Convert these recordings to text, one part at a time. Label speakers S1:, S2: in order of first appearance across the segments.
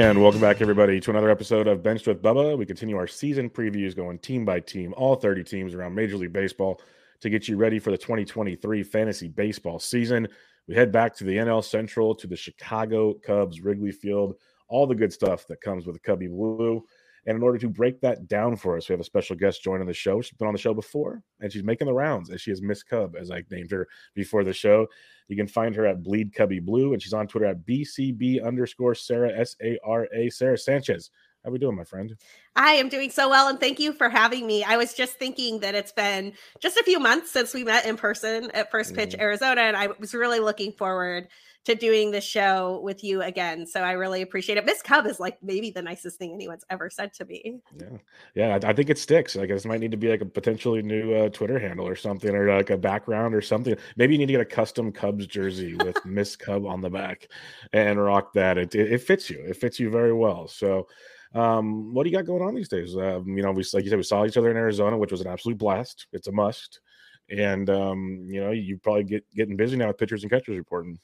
S1: And welcome back, everybody, to another episode of Benched with Bubba. We continue our season previews going team by team, all 30 teams around Major League Baseball to get you ready for the 2023 fantasy baseball season. We head back to the NL Central to the Chicago Cubs, Wrigley Field, all the good stuff that comes with the Cubby Blue. And in order to break that down for us, we have a special guest joining the show. She's been on the show before, and she's making the rounds, as she is Miss Cub, as I named her before the show. You can find her at Bleed Cubby Blue, and she's on Twitter at BCB underscore Sarah S A R A Sarah Sanchez. How are we doing, my friend?
S2: I am doing so well, and thank you for having me. I was just thinking that it's been just a few months since we met in person at First Pitch mm. Arizona, and I was really looking forward to doing the show with you again. So I really appreciate it. Miss Cub is like maybe the nicest thing anyone's ever said to me.
S1: Yeah, yeah, I, I think it sticks. Like this might need to be like a potentially new uh, Twitter handle or something, or like a background or something. Maybe you need to get a custom Cubs jersey with Miss Cub on the back and rock that. It, it, it fits you. It fits you very well. So. Um, what do you got going on these days? Um, you know, we like you said, we saw each other in Arizona, which was an absolute blast. It's a must, and um, you know, you probably get getting busy now with pitchers and catchers reporting.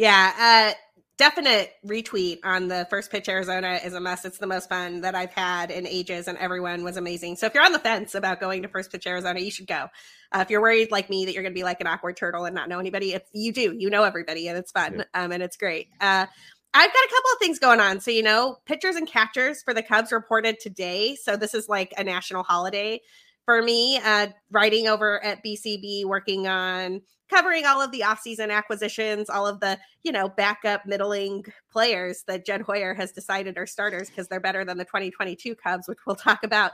S2: Yeah, uh, definite retweet on the first pitch Arizona is a must. It's the most fun that I've had in ages, and everyone was amazing. So if you're on the fence about going to first pitch Arizona, you should go. Uh, if you're worried like me that you're going to be like an awkward turtle and not know anybody, if you do, you know everybody, and it's fun, yeah. um, and it's great. Uh, I've got a couple of things going on. So, you know, pitchers and catchers for the Cubs reported today. So, this is like a national holiday for me. Uh, writing over at BCB, working on covering all of the offseason acquisitions, all of the, you know, backup middling players that Jed Hoyer has decided are starters because they're better than the 2022 Cubs, which we'll talk about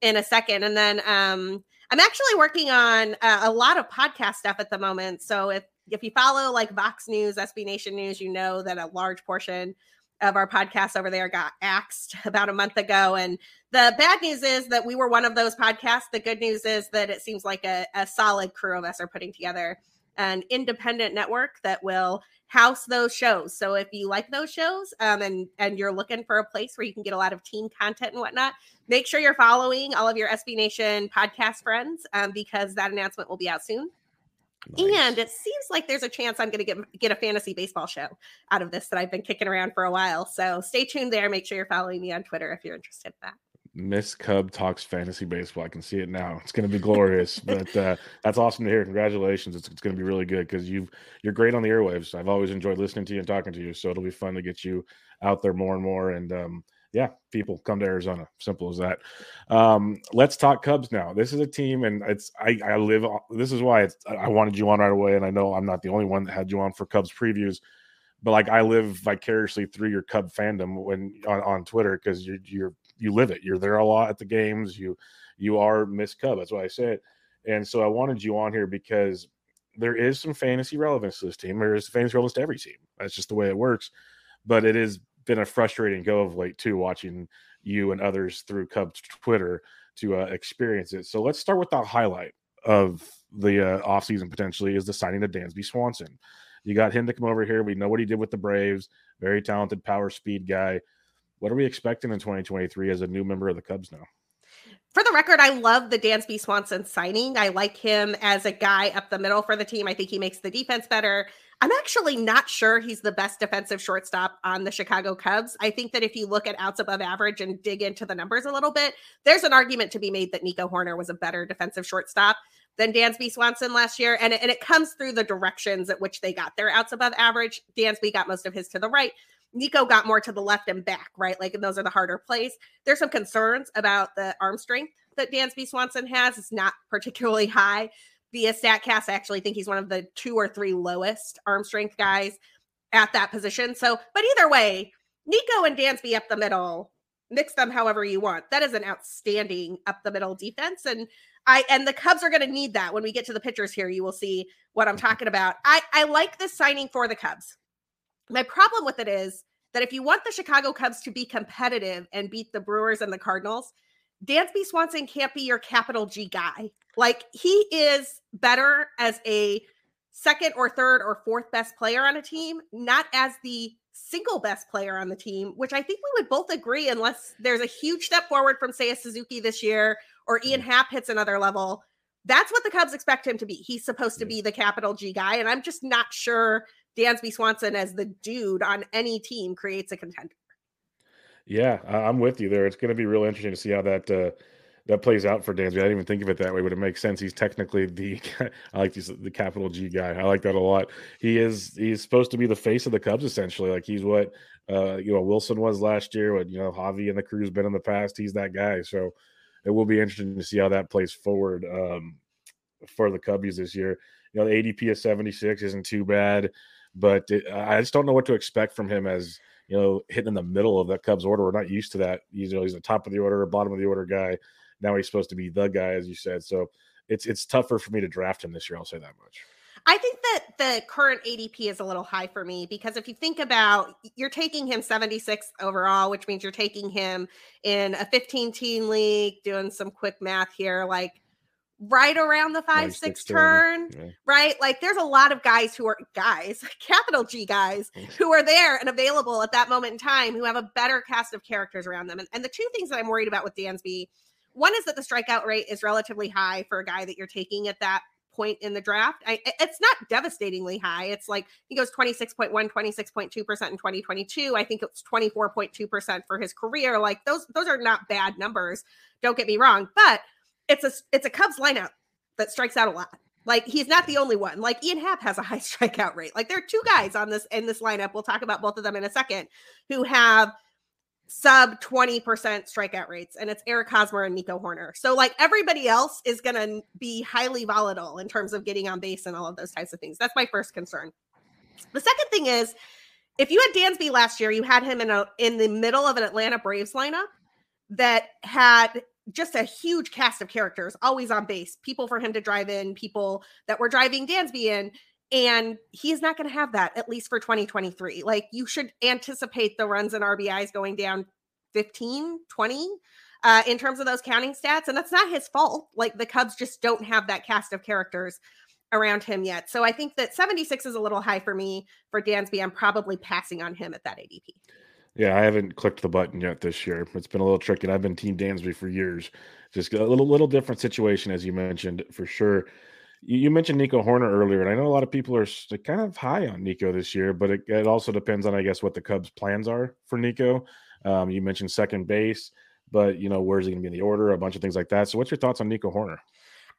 S2: in a second. And then um, I'm actually working on a lot of podcast stuff at the moment. So if if you follow like Vox News, SB Nation News, you know that a large portion of our podcast over there got axed about a month ago. And the bad news is that we were one of those podcasts. The good news is that it seems like a, a solid crew of us are putting together an independent network that will house those shows. So if you like those shows um, and and you're looking for a place where you can get a lot of team content and whatnot, make sure you're following all of your SB Nation podcast friends um, because that announcement will be out soon. Nice. And it seems like there's a chance I'm going to get get a fantasy baseball show out of this that I've been kicking around for a while. So stay tuned there. Make sure you're following me on Twitter if you're interested in that.
S1: Miss Cub talks fantasy baseball. I can see it now. It's going to be glorious. but uh, that's awesome to hear. Congratulations. It's, it's going to be really good because you've you're great on the airwaves. I've always enjoyed listening to you and talking to you. So it'll be fun to get you out there more and more. And um, yeah, people come to Arizona. Simple as that. Um, let's talk Cubs now. This is a team, and it's I, I live. This is why I wanted you on right away, and I know I'm not the only one that had you on for Cubs previews. but like I live vicariously through your Cub fandom when on, on Twitter because you you're you live it. You're there a lot at the games. You you are Miss Cub. That's why I said. And so I wanted you on here because there is some fantasy relevance to this team. There is fantasy relevance to every team. That's just the way it works. But it has been a frustrating go of late too, watching you and others through Cubs Twitter to uh, experience it. So let's start with the highlight of the uh, offseason potentially is the signing of Dansby Swanson. You got him to come over here. We know what he did with the Braves. Very talented power speed guy. What are we expecting in 2023 as a new member of the Cubs now?
S2: For the record, I love the Dansby Swanson signing. I like him as a guy up the middle for the team. I think he makes the defense better. I'm actually not sure he's the best defensive shortstop on the Chicago Cubs. I think that if you look at outs above average and dig into the numbers a little bit, there's an argument to be made that Nico Hoerner was a better defensive shortstop than Dansby Swanson last year. And, and it comes through the directions at which they got their outs above average. Dansby got most of his to the right. Nico got more to the left and back, right? Like, and those are the harder plays. There's some concerns about the arm strength that Dansby Swanson has. It's not particularly high. Via StatCast, I actually think he's one of the two or three lowest arm strength guys at that position. So, but either way, Nico and Dansby up the middle, mix them however you want. That is an outstanding up the middle defense. And I and the Cubs are going to need that when we get to the pitchers here. You will see what I'm mm-hmm. talking about. I, I like this signing for the Cubs. My problem with it is that if you want the Chicago Cubs to be competitive and beat the Brewers and the Cardinals, Dansby Swanson can't be your capital G guy. Like he is better as a second or third or fourth best player on a team, not as the single best player on the team, which I think we would both agree, unless there's a huge step forward from, say, a Suzuki this year or Ian Happ hits another level. That's what the Cubs expect him to be. He's supposed to be the capital G guy. And I'm just not sure Dansby Swanson as the dude on any team creates a contender.
S1: Yeah, I'm with you there. It's going to be real interesting to see how that uh, that plays out for Dansby. I didn't even think of it that way, but it makes sense. He's technically the I like these, the capital G guy. I like that a lot. He is he's supposed to be the face of the Cubs essentially. Like he's what uh, you know Willson was last year. What you know Javi and the crew's been in the past. He's that guy. So it will be interesting to see how that plays forward um, for the Cubbies this year. You know the ADP of 76 isn't too bad, but it, I just don't know what to expect from him as you know hitting in the middle of that Cubs order. We're not used to that. You know he's the top of the order, bottom of the order guy. Now he's supposed to be the guy, as you said. So it's it's tougher for me to draft him this year. I'll say that much.
S2: I think that the current ADP is a little high for me because if you think about you're taking him 76 overall, which means you're taking him in a 15 team league, doing some quick math here, like right around the five, six, six turn, yeah. right? Like there's a lot of guys who are guys, capital G guys, oh. who are there and available at that moment in time who have a better cast of characters around them. And, and the two things that I'm worried about with Dansby one is that the strikeout rate is relatively high for a guy that you're taking at that point in the draft. I, it's not devastatingly high. It's like he goes 26.1, 26.2% in 2022. I think it's 24.2% for his career. Like those those are not bad numbers. Don't get me wrong, but it's a it's a Cubs lineup that strikes out a lot. Like he's not the only one. Like Ian Happ has a high strikeout rate. Like there are two guys on this in this lineup. We'll talk about both of them in a second who have sub 20% strikeout rates, and it's Eric Hosmer and Nico Hoerner. So, like everybody else is to be highly volatile in terms of getting on base and all of those types of things. That's my first concern. The second thing is, if you had Dansby last year, you had him in a in the middle of an Atlanta Braves lineup that had just a huge cast of characters always on base, people for him to drive in, people that were driving Dansby in. And he is not going to have that, at least for 2023. Like you should anticipate the runs and RBIs going down 15, 20 uh, in terms of those counting stats. And that's not his fault. Like the Cubs just don't have that cast of characters around him yet. So I think that 76 is a little high for me for Dansby. I'm probably passing on him at that ADP.
S1: Yeah, I haven't clicked the button yet this year. It's been a little tricky. And I've been Team Dansby for years. Just a little little different situation, as you mentioned, for sure. You mentioned Nico Hoerner earlier, and I know a lot of people are kind of high on Nico this year, but it, it also depends on, I guess, what the Cubs' plans are for Nico. Um, you mentioned second base, but you know, where's he going to be in the order? A bunch of things like that. So, what's your thoughts on Nico Hoerner?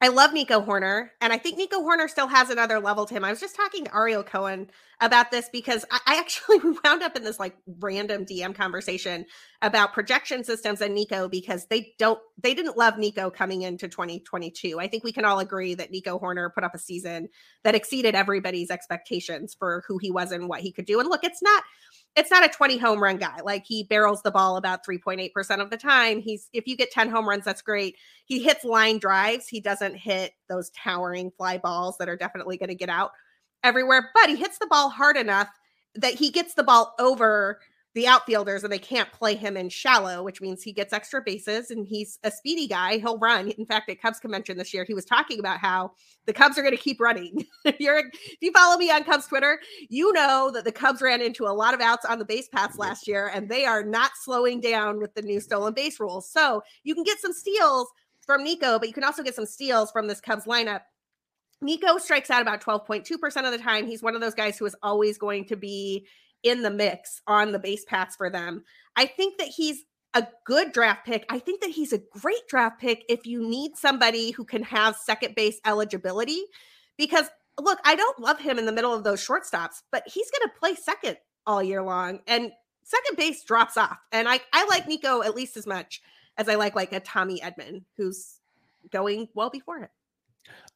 S2: I love Nico Hoerner, and I think Nico Hoerner still has another level to him. I was just talking to Ariel Cohen about this because I, I actually wound up in this like random DM conversation about projection systems and Nico because they don't they didn't love Nico coming into 2022. I think we can all agree that Nico Hoerner put up a season that exceeded everybody's expectations for who he was and what he could do. And look, it's not it's not a 20 home run guy. Like he barrels the ball about 3.8% of the time. He's if you get 10 home runs, that's great. He hits line drives. He doesn't hit those towering fly balls that are definitely going to get out everywhere, but he hits the ball hard enough that he gets the ball over the outfielders and they can't play him in shallow, which means he gets extra bases and he's a speedy guy. He'll run. In fact, at Cubs convention this year, he was talking about how the Cubs are going to keep running. if you're if you follow me on Cubs Twitter, you know that the Cubs ran into a lot of outs on the base paths last year and they are not slowing down with the new stolen base rules. So you can get some steals from Nico, but you can also get some steals from this Cubs lineup. Nico strikes out about 12.2% of the time. He's one of those guys who is always going to be in the mix on the base paths for them. I think that he's a good draft pick. I think that he's a great draft pick if you need somebody who can have second base eligibility. Because look, I don't love him in the middle of those shortstops, but he's going to play second all year long. And second base drops off. And I, I like Nico at least as much as I like like a Tommy Edman, who's going well before it.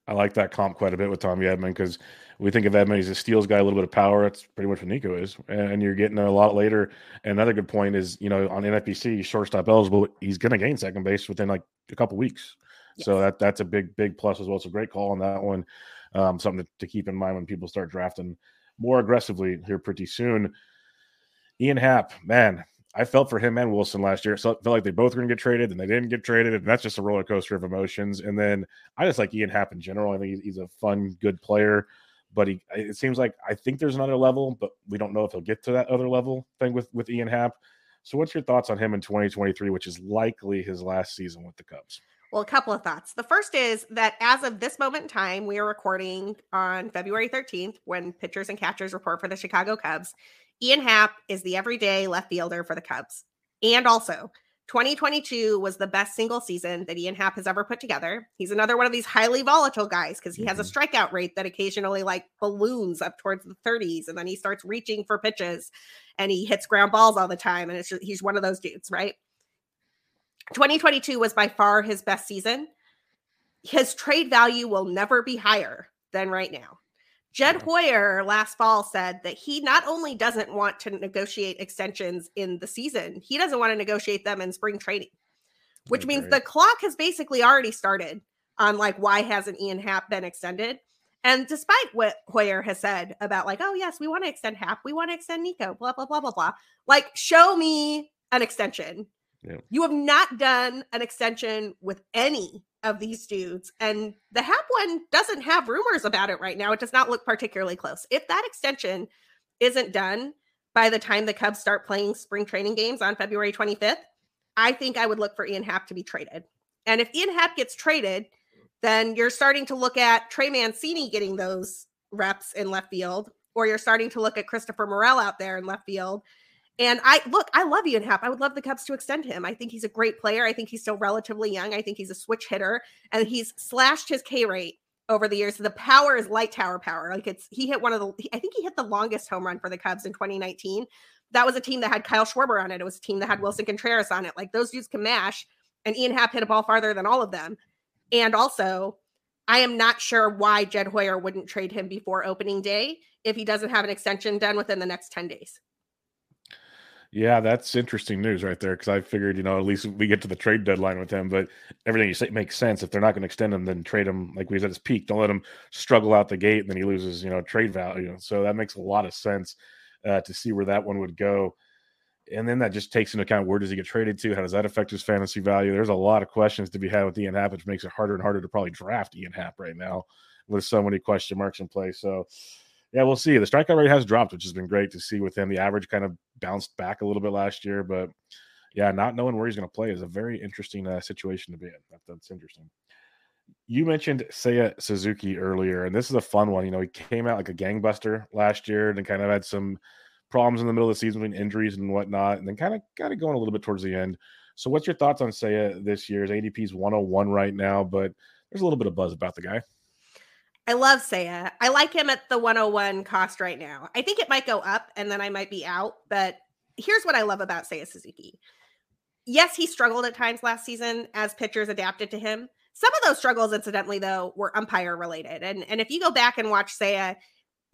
S1: I like that comp quite a bit with Tommy Edman because we think of Edman as a steals guy, a little bit of power. That's pretty much what Nico is. And you're getting a lot later. Another good point is, you know, on NFBC, shortstop eligible, he's going to gain second base within like a couple weeks. Yes. So that that's a big, big plus as well. It's a great call on that one. Um, something to, to keep in mind when people start drafting more aggressively here pretty soon. Ian Happ, man, I felt for him and Willson last year. So felt like they both were going to get traded, and they didn't get traded, and that's just a roller coaster of emotions. And then I just like Ian Happ in general. I think he's a fun, good player, but he it seems like I think there's another level, but we don't know if he'll get to that other level thing with with Ian Happ. So, what's your thoughts on him in 2023, which is likely his last season with the Cubs?
S2: Well, a couple of thoughts. The first is that as of this moment in time, we are recording on February 13th when pitchers and catchers report for the Chicago Cubs. Ian Happ is the everyday left fielder for the Cubs. And also, 2022 was the best single season that Ian Happ has ever put together. He's another one of these highly volatile guys because he mm-hmm. has a mm-hmm. strikeout rate that occasionally like balloons up towards the 30s and then he starts reaching for pitches and he hits ground balls all the time and it's just, he's one of those dudes, right? 2022 was by far his best season. His trade value will never be higher than right now. Jed Hoyer last fall said that he not only doesn't want to negotiate extensions in the season, he doesn't want to negotiate them in spring training, which okay. means the clock has basically already started on like why hasn't Ian Happ been extended? And despite what Hoyer has said about like, oh yes, we want to extend Happ, we want to extend Nico, blah blah blah blah blah. Like, show me an extension. Yeah. You have not done an extension with any of these dudes. And the Happ one doesn't have rumors about it right now. It does not look particularly close. If that extension isn't done by the time the Cubs start playing spring training games on February 25th, I think I would look for Ian Happ to be traded. And if Ian Happ gets traded, then you're starting to look at Trey Mancini getting those reps in left field, or you're starting to look at Christopher Morel out there in left field and I look, I love Ian Happ. I would love the Cubs to extend him. I think he's a great player. I think he's still relatively young. I think he's a switch hitter and he's slashed his K rate over the years. The power is light tower power. Like it's he hit one of the I think he hit the longest home run for the Cubs in 2019. That was a team that had Kyle Schwarber on it. It was a team that had Willson Contreras on it. Like those dudes can mash. And Ian Happ hit a ball farther than all of them. And also, I am not sure why Jed Hoyer wouldn't trade him before opening day if he doesn't have an extension done within the next 10 days.
S1: Yeah, that's interesting news right there because I figured, you know, at least we get to the trade deadline with him. But everything you say makes sense. If they're not going to extend him, then trade him like we said his peak. Don't let him struggle out the gate and then he loses, you know, trade value. So that makes a lot of sense uh, to see where that one would go. And then that just takes into account where does he get traded to? How does that affect his fantasy value? There's a lot of questions to be had with Ian Happ, which makes it harder and harder to probably draft Ian Happ right now with so many question marks in play. So yeah, we'll see. The strikeout rate has dropped, which has been great to see with him. The average kind of bounced back a little bit last year, but yeah, not knowing where he's going to play is a very interesting uh, situation to be in. That, that's interesting. You mentioned Seiya Suzuki earlier, and this is a fun one. You know, he came out like a gangbuster last year and kind of had some problems in the middle of the season between injuries and whatnot, and then kind of got it going a little bit towards the end. So, what's your thoughts on Seiya this year? His ADP is 101 right now, but there's a little bit of buzz about the guy.
S2: I love Seiya. I like him at the 101 cost right now. I think it might go up and then I might be out. But here's what I love about Seiya Suzuki. Yes, he struggled at times last season as pitchers adapted to him. Some of those struggles, incidentally, though, were umpire related. And and if you go back and watch Seiya,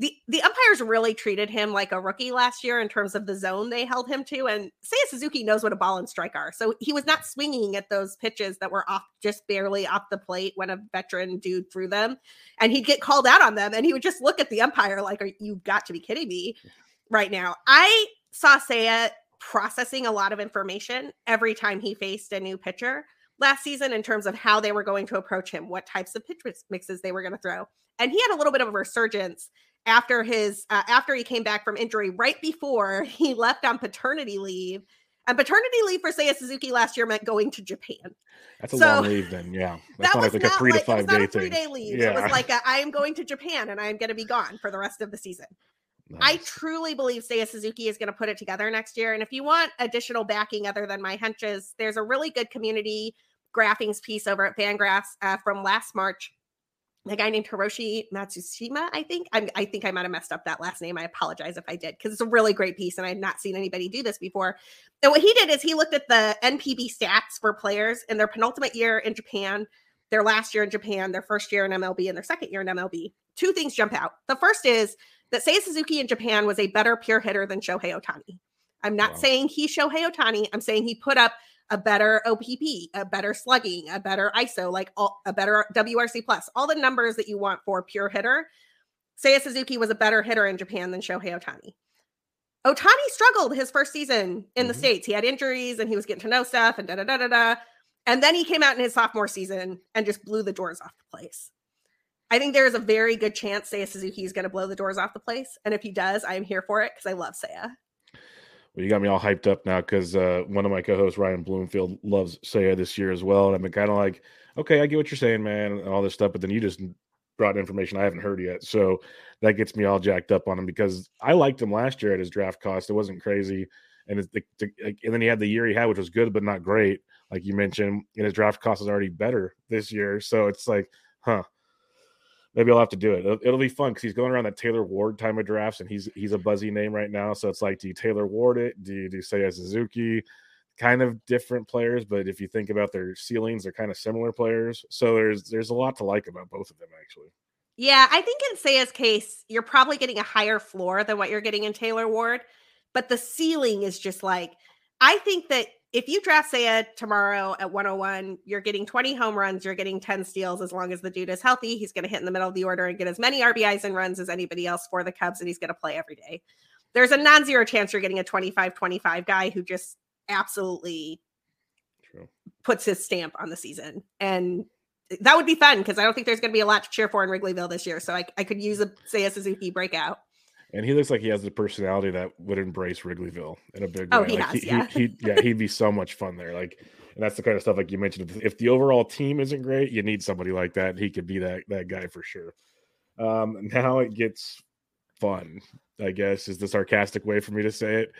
S2: the the umpires really treated him like a rookie last year in terms of the zone they held him to. And Seiya Suzuki knows what a ball and strike are, so he was not swinging at those pitches that were off just barely off the plate when a veteran dude threw them, and he'd get called out on them, and he would just look at the umpire like, "Are you got to be kidding me?" Right now, I saw Seiya processing a lot of information every time he faced a new pitcher last season in terms of how they were going to approach him, what types of pitch mixes they were going to throw. And he had a little bit of a resurgence after his uh, after he came back from injury right before he left on paternity leave and paternity leave for Seiya Suzuki last year meant going to Japan.
S1: That's a so, long leave, then. Yeah,
S2: that's that not was like not a three like, to five day three day leave. Yeah. It was like I am going to Japan and I am going to be gone for the rest of the season. Nice. I truly believe Seiya Suzuki is going to put it together next year. And if you want additional backing other than my hunches, there's a really good community graphings piece over at Fangraphs uh, from last March a guy named Hiroshi Matsushima, I think. I'm, i think I might have messed up that last name. I apologize if I did, because it's a really great piece, and I had not seen anybody do this before. And what he did is he looked at the NPB stats for players in their penultimate year in Japan, their last year in Japan, their first year in MLB, and their second year in MLB. Two things jump out. The first is that Seiya Suzuki in Japan was a better pure hitter than Shohei Ohtani. I'm not wow. saying he's Shohei Ohtani. I'm saying he put up a better OPP, a better slugging, a better ISO, like all, a better WRC plus, all the numbers that you want for pure hitter. Seiya Suzuki was a better hitter in Japan than Shohei Ohtani. Ohtani struggled his first season in mm-hmm. the States. He had injuries and he was getting to know stuff and da da da da da. And then he came out in his sophomore season and just blew the doors off the place. I think there is a very good chance Seiya Suzuki is going to blow the doors off the place. And if he does, I am here for it because I love Seiya.
S1: Well, you got me all hyped up now because uh, one of my co-hosts, Ryan Bloomfield, loves Seiya this year as well, and I've been kind of like, okay, I get what you're saying, man, and all this stuff, but then you just brought information I haven't heard yet, so that gets me all jacked up on him because I liked him last year at his draft cost; it wasn't crazy, and it's the, the, and then he had the year he had, which was good but not great, like you mentioned, and his draft cost is already better this year, so it's like, huh maybe I'll have to do it. It'll, it'll be fun because he's going around that Taylor Ward time of drafts, and he's he's a buzzy name right now. So it's like, do you Taylor Ward it? Do you do Seiya Suzuki? Kind of different players, but if you think about their ceilings, they're kind of similar players. So there's there's a lot to like about both of them actually.
S2: Yeah, I think in Seiya's case, you're probably getting a higher floor than what you're getting in Taylor Ward, but the ceiling is just like I think that if you draft Seiya tomorrow at 101, you're getting 20 home runs, you're getting 10 steals as long as the dude is healthy. He's going to hit in the middle of the order and get as many RBIs and runs as anybody else for the Cubs, and he's going to play every day. There's a non zero chance you're getting a 25 25 guy who just absolutely True. puts his stamp on the season. And that would be fun because I don't think there's going to be a lot to cheer for in Wrigleyville this year. So I, I could use a Seiya Suzuki breakout
S1: and he looks like he has the personality that would embrace Wrigleyville in a big
S2: oh,
S1: way.
S2: He
S1: like
S2: has,
S1: he,
S2: yeah.
S1: He, he, yeah, he'd be so much fun there. Like, and that's the kind of stuff like you mentioned. If the overall team isn't great, you need somebody like that. He could be that that guy for sure. Um, now it gets fun. I guess is the sarcastic way for me to say it.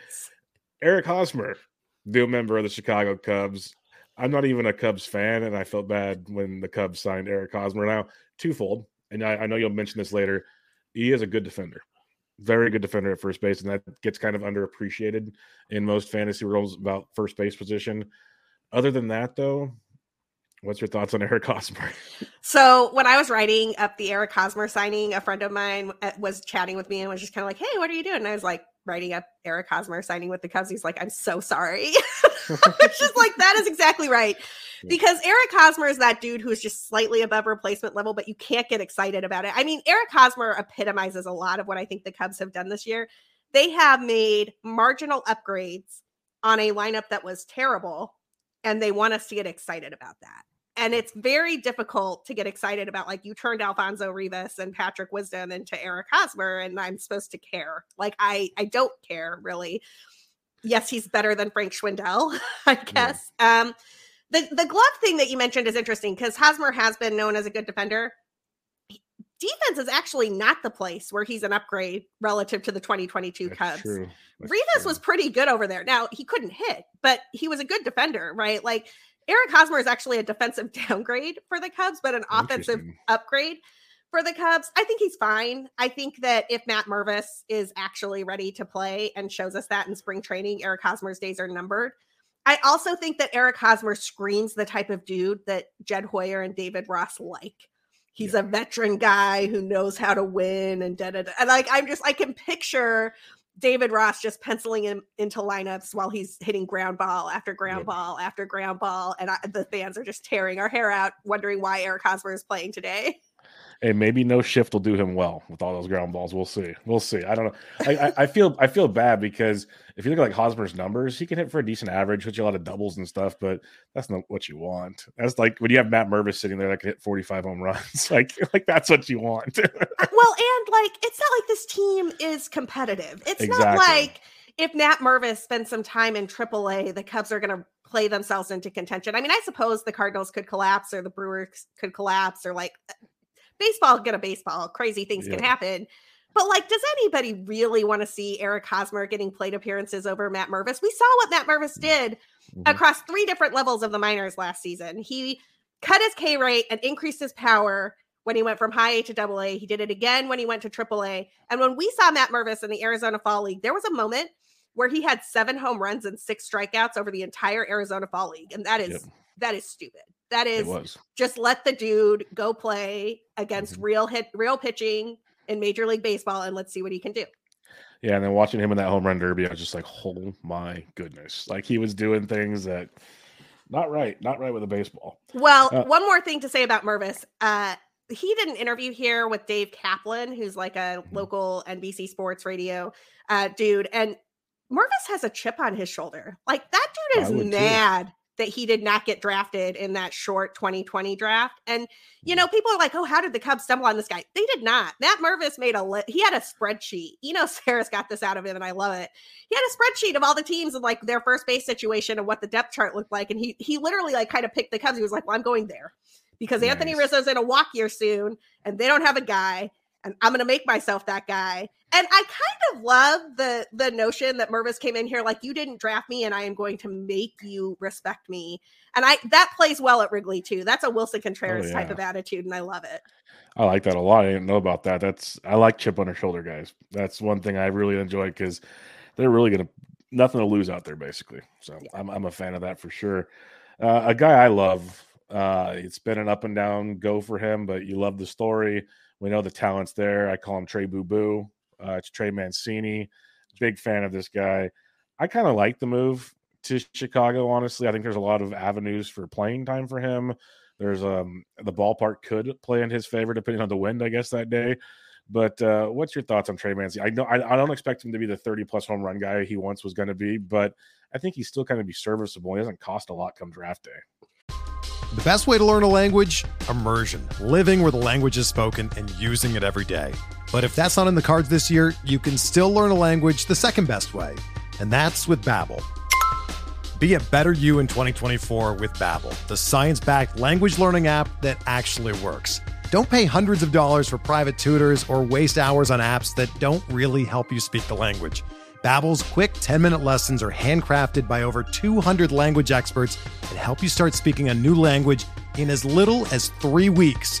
S1: Eric Hosmer, new member of the Chicago Cubs. I'm not even a Cubs fan, and I felt bad when the Cubs signed Eric Hosmer. Now, twofold, and I, I know you'll mention this later. He is a good defender very good defender at first base, and that gets kind of underappreciated in most fantasy roles about first base position. Other than that, though, what's your thoughts on Eric Hosmer?
S2: So when I was writing up the Eric Hosmer signing, a friend of mine uh, was chatting with me and was just kind of like, "Hey, what are you doing?" And I was like, writing up Eric Hosmer signing with the Cubs. He's like, "I'm so sorry." it's just like that is exactly right because Eric Hosmer is that dude who's just slightly above replacement level, but you can't get excited about it. I mean, Eric Hosmer epitomizes a lot of what I think the Cubs have done this year. They have made marginal upgrades on a lineup that was terrible, and they want us to get excited about that. And it's very difficult to get excited about like you turned Alfonso Rivas and Patrick Wisdom into Eric Hosmer, and I'm supposed to care. Like I I don't care really. Yes, he's better than Frank Schwindel, I guess. Yeah. Um the the glove thing that you mentioned is interesting because Hosmer has been known as a good defender. Defense is actually not the place where he's an upgrade relative to the 2022 That's Cubs. Rivas true. was pretty good over there. Now he couldn't hit, but he was a good defender, right? Like Eric Hosmer is actually a defensive downgrade for the Cubs, but an offensive upgrade for the Cubs. I think he's fine. I think that if Matt Mervis is actually ready to play and shows us that in spring training, Eric Hosmer's days are numbered. I also think that Eric Hosmer screams the type of dude that Jed Hoyer and David Ross like. He's yeah. a veteran guy who knows how to win and da da da. And like I'm just I can picture David Ross just penciling him into lineups while he's hitting ground ball after ground ball after ground ball, and I, the fans are just tearing our hair out, wondering why Eric Hosmer is playing today.
S1: Hey, maybe no shift will do him well with all those ground balls. We'll see. We'll see. I don't know. I, I, I feel I feel bad because if you look at like Hosmer's numbers, he can hit for a decent average, hit you a lot of doubles and stuff, but that's not what you want. That's like when you have Matt Mervis sitting there that can hit 45 home runs. like, like that's what you want.
S2: well, and like it's not like this team is competitive. It's exactly. not like if Matt Mervis spends some time in AAA, the Cubs are gonna play themselves into contention. I mean, I suppose the Cardinals could collapse or the Brewers could collapse or like baseball get a baseball. Crazy things yeah. can happen. But like, does anybody really want to see Eric Hosmer getting plate appearances over Matt Mervis? We saw what Matt Mervis mm. did mm-hmm. across three different levels of the minors last season. He cut his K rate and increased his power when he went from high A to double A. He did it again when he went to triple A. And when we saw Matt Mervis in the Arizona Fall League, there was a moment where he had seven home runs and six strikeouts over the entire Arizona Fall League. And that is yep. that is stupid. That is just let the dude go play against mm-hmm. real hit, real pitching in Major League Baseball, and let's see what he can do.
S1: Yeah, and then watching him in that home run derby, I was just like, oh my goodness! Like he was doing things that not right, not right with a baseball.
S2: Well, uh, one more thing to say about Mervis. Uh, he did an interview here with Dave Kaplan, who's like a mm-hmm. local NBC Sports Radio uh, dude, and Mervis has a chip on his shoulder. Like that dude is mad. Too that he did not get drafted in that short 2020 draft. And, you mm. know, people are like, oh, how did the Cubs stumble on this guy? They did not. Matt Mervis made a list. He had a spreadsheet. You know, Sarah's got this out of him and I love it. He had a spreadsheet of all the teams and like their first base situation and what the depth chart looked like. And he, he literally like kind of picked the Cubs. He was like, well, I'm going there because nice. Anthony Rizzo's in a walk year soon and they don't have a guy and I'm going to make myself that guy. And I kind of love the the notion that Mervis came in here like you didn't draft me and I am going to make you respect me. And I that plays well at Wrigley too. That's a Willson oh, Contreras oh, yeah. type of attitude and I love it.
S1: I like that a lot. I didn't know about that. That's I like chip on their shoulder guys. That's one thing I really enjoy because they're really going to nothing to lose out there basically. So yeah. I'm I'm a fan of that for sure. Uh, a guy I love. Uh, it's been an up and down go for him, but you love the story. We know the talent's there. I call him Trey Boo Boo. Uh, it's Trey Mancini. Big fan of this guy. I kind of like the move to Chicago. Honestly, I think there's a lot of avenues for playing time for him. There's um the ballpark could play in his favor depending on the wind, I guess that day. But uh, what's your thoughts on Trey Mancini? I know I, I, don't expect him to be the 30 plus home run guy he once was going to be, but I think he's still kind of be serviceable. He doesn't cost a lot come draft day.
S3: The best way to learn a language? Immersion. Living where the language is spoken and using it every day. But if that's not in the cards this year, you can still learn a language the second best way, and that's with Babbel. Be a better you in 2024 with Babbel, the science-backed language learning app that actually works. Don't pay hundreds of dollars for private tutors or waste hours on apps that don't really help you speak the language. Babbel's quick 10-minute lessons are handcrafted by over 200 language experts and help you start speaking a new language in as little as 3 weeks.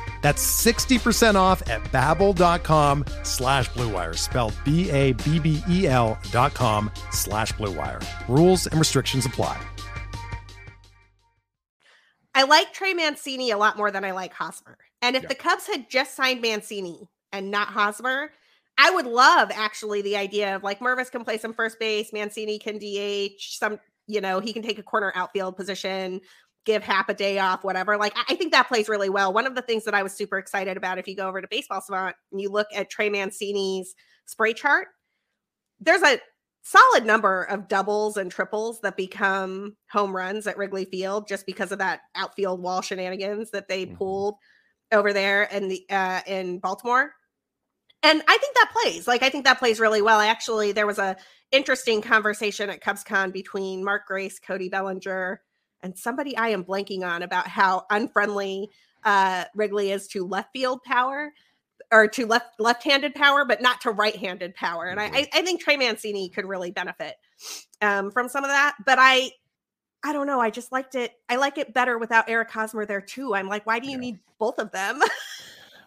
S3: That's 60% off at babbel.com slash bluewire, spelled B-A-B-B-E-L dot com slash bluewire. Rules and restrictions apply.
S2: I like Trey Mancini a lot more than I like Hosmer. And if yeah. the Cubs had just signed Mancini and not Hosmer, I would love actually the idea of like Mervis can play some first base, Mancini can DH, some you know, he can take a corner outfield position, give half a day off, whatever. Like, I think that plays really well. One of the things that I was super excited about, if you go over to Baseball Savant and you look at Trey Mancini's spray chart, there's a solid number of doubles and triples that become home runs at Wrigley Field just because of that outfield wall shenanigans that they mm-hmm. pulled over there in the uh, in Baltimore. And I think that plays. Like I think that plays really well. Actually, there was a interesting conversation at CubsCon between Mark Grace, Cody Bellinger, and somebody I am blanking on about how unfriendly uh, Wrigley is to left field power or to left left-handed power, but not to right-handed power. And mm-hmm. I, I think Trey Mancini could really benefit um, from some of that. But I I don't know. I just liked it. I like it better without Eric Hosmer there too. I'm like, why do you yeah. need both of them?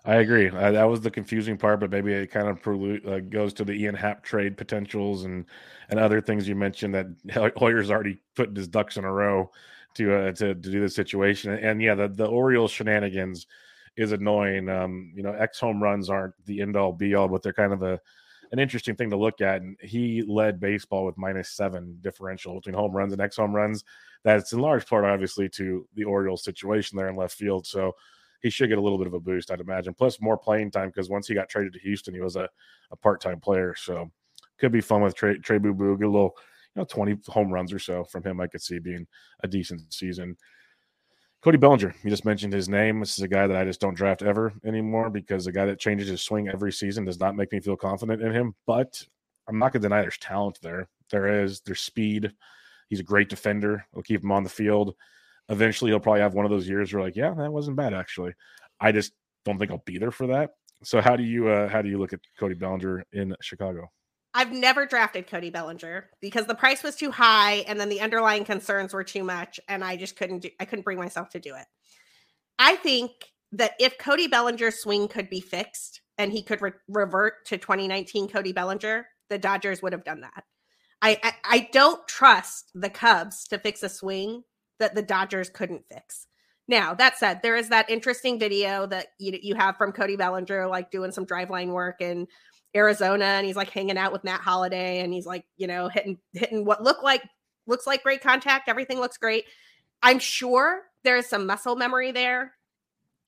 S1: I agree. Uh, that was the confusing part, but maybe it kind of prelude, uh, goes to the Ian Happ trade potentials and and other things you mentioned that Hoyer's already putting his ducks in a row to uh, to, to do the situation. And yeah, the the Orioles shenanigans is annoying. Um, you know, X home runs aren't the end all be all, but they're kind of a an interesting thing to look at. And he led baseball with minus seven differential between home runs and X home runs. That's in large part, obviously, to the Orioles situation there in left field. So he should get a little bit of a boost, I'd imagine. Plus more playing time because once he got traded to Houston, he was a, a part time player. So could be fun with Trey, Trey Boo Boo. Get a little, know, 20 home runs or so from him. I could see being a decent season. Cody Bellinger, you just mentioned his name. This is a guy that I just don't draft ever anymore because a guy that changes his swing every season does not make me feel confident in him. But I'm not going to deny there's talent there. There is, there's speed. He's a great defender. We'll keep him on the field. Eventually, he'll probably have one of those years where, like, yeah, that wasn't bad actually. I just don't think I'll be there for that. So, how do you uh, how do you look at Cody Bellinger in Chicago?
S2: I've never drafted Cody Bellinger because the price was too high and then the underlying concerns were too much and I just couldn't do I couldn't bring myself to do it. I think that if Cody Bellinger's swing could be fixed and he could re- revert to 2019 Cody Bellinger, the Dodgers would have done that. I, I, I don't trust the Cubs to fix a swing that the Dodgers couldn't fix. Now, that said, there is that interesting video that you, you have from Cody Bellinger, like doing some driveline work and Arizona and he's like hanging out with Matt Holliday and he's like, you know, hitting hitting what look like looks like great contact. Everything looks great. I'm sure there's some muscle memory there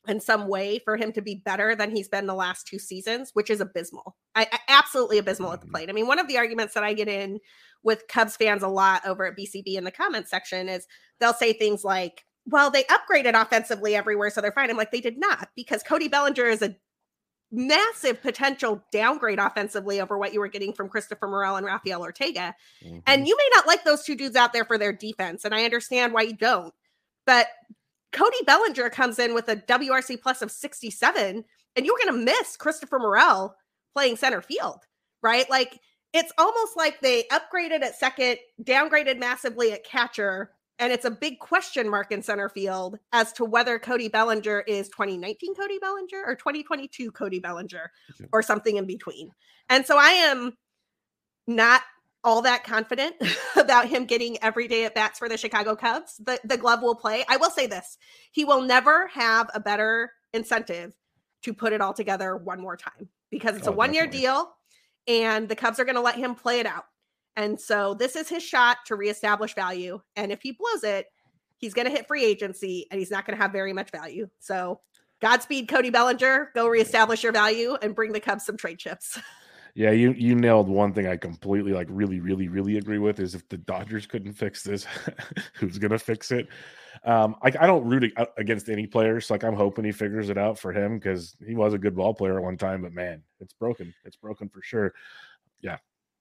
S2: and some way for him to be better than he's been the last two seasons, which is abysmal. I, I, absolutely abysmal at the mm-hmm. plate. I mean, one of the arguments that I get in with Cubs fans a lot over at BCB in the comments section is they'll say things like, well, they upgraded offensively everywhere, so they're fine. I'm like, they did not, because Cody Bellinger is a massive potential downgrade offensively over what you were getting from Christopher Morel and Rafael Ortega. Mm-hmm. And you may not like those two dudes out there for their defense, and I understand why you don't. But Cody Bellinger comes in with a WRC plus of 67, and you're going to miss Christopher Morel playing center field, right? Like it's almost like they upgraded at second, downgraded massively at catcher, and it's a big question mark in center field as to whether Cody Bellinger is 2019 Cody Bellinger or 2022 Cody Bellinger or something in between. And so I am not all that confident about him getting every day at bats for the Chicago Cubs. The the glove will play. I will say this. He will never have a better incentive to put it all together one more time because it's oh, a one-year deal and the Cubs are going to let him play it out. And so this is his shot to reestablish value. And if he blows it, he's going to hit free agency and he's not going to have very much value. So Godspeed, Cody Bellinger. Go reestablish your value and bring the Cubs some trade chips.
S1: Yeah, you you nailed one thing I completely like really really really agree with is if the Dodgers couldn't fix this, who's gonna fix it? Um, I, I don't root against any players. Like I'm hoping he figures it out for him because he was a good ball player at one time. But man, it's broken. It's broken for sure. Yeah,